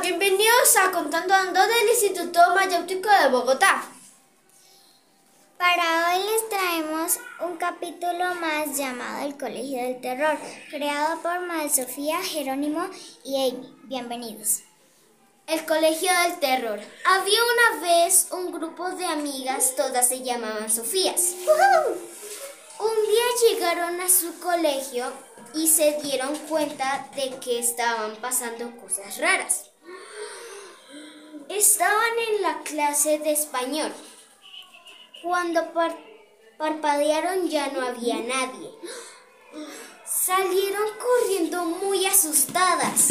bienvenidos a Contando Ando del Instituto Mayéutico de Bogotá. Para hoy les traemos un capítulo más llamado El Colegio del Terror, creado por Madre Sofía, Jerónimo y Amy. Bienvenidos. El Colegio del Terror. Había una vez un grupo de amigas, todas se llamaban Sofías. Un día llegaron a su colegio y se dieron cuenta de que estaban pasando cosas raras. Estaban en la clase de español. Cuando parpadearon ya no había nadie. Salieron corriendo muy asustadas.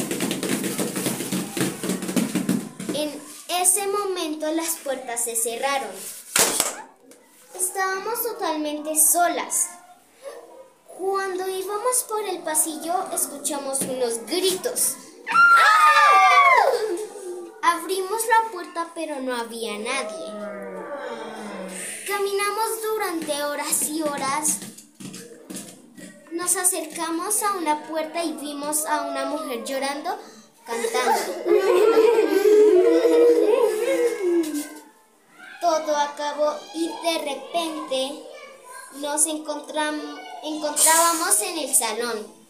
En ese momento las puertas se cerraron. Estábamos totalmente solas. Cuando íbamos por el pasillo escuchamos unos gritos. Abrimos pero no había nadie. Caminamos durante horas y horas. Nos acercamos a una puerta y vimos a una mujer llorando, cantando. Todo acabó y de repente nos encontrábamos en el salón.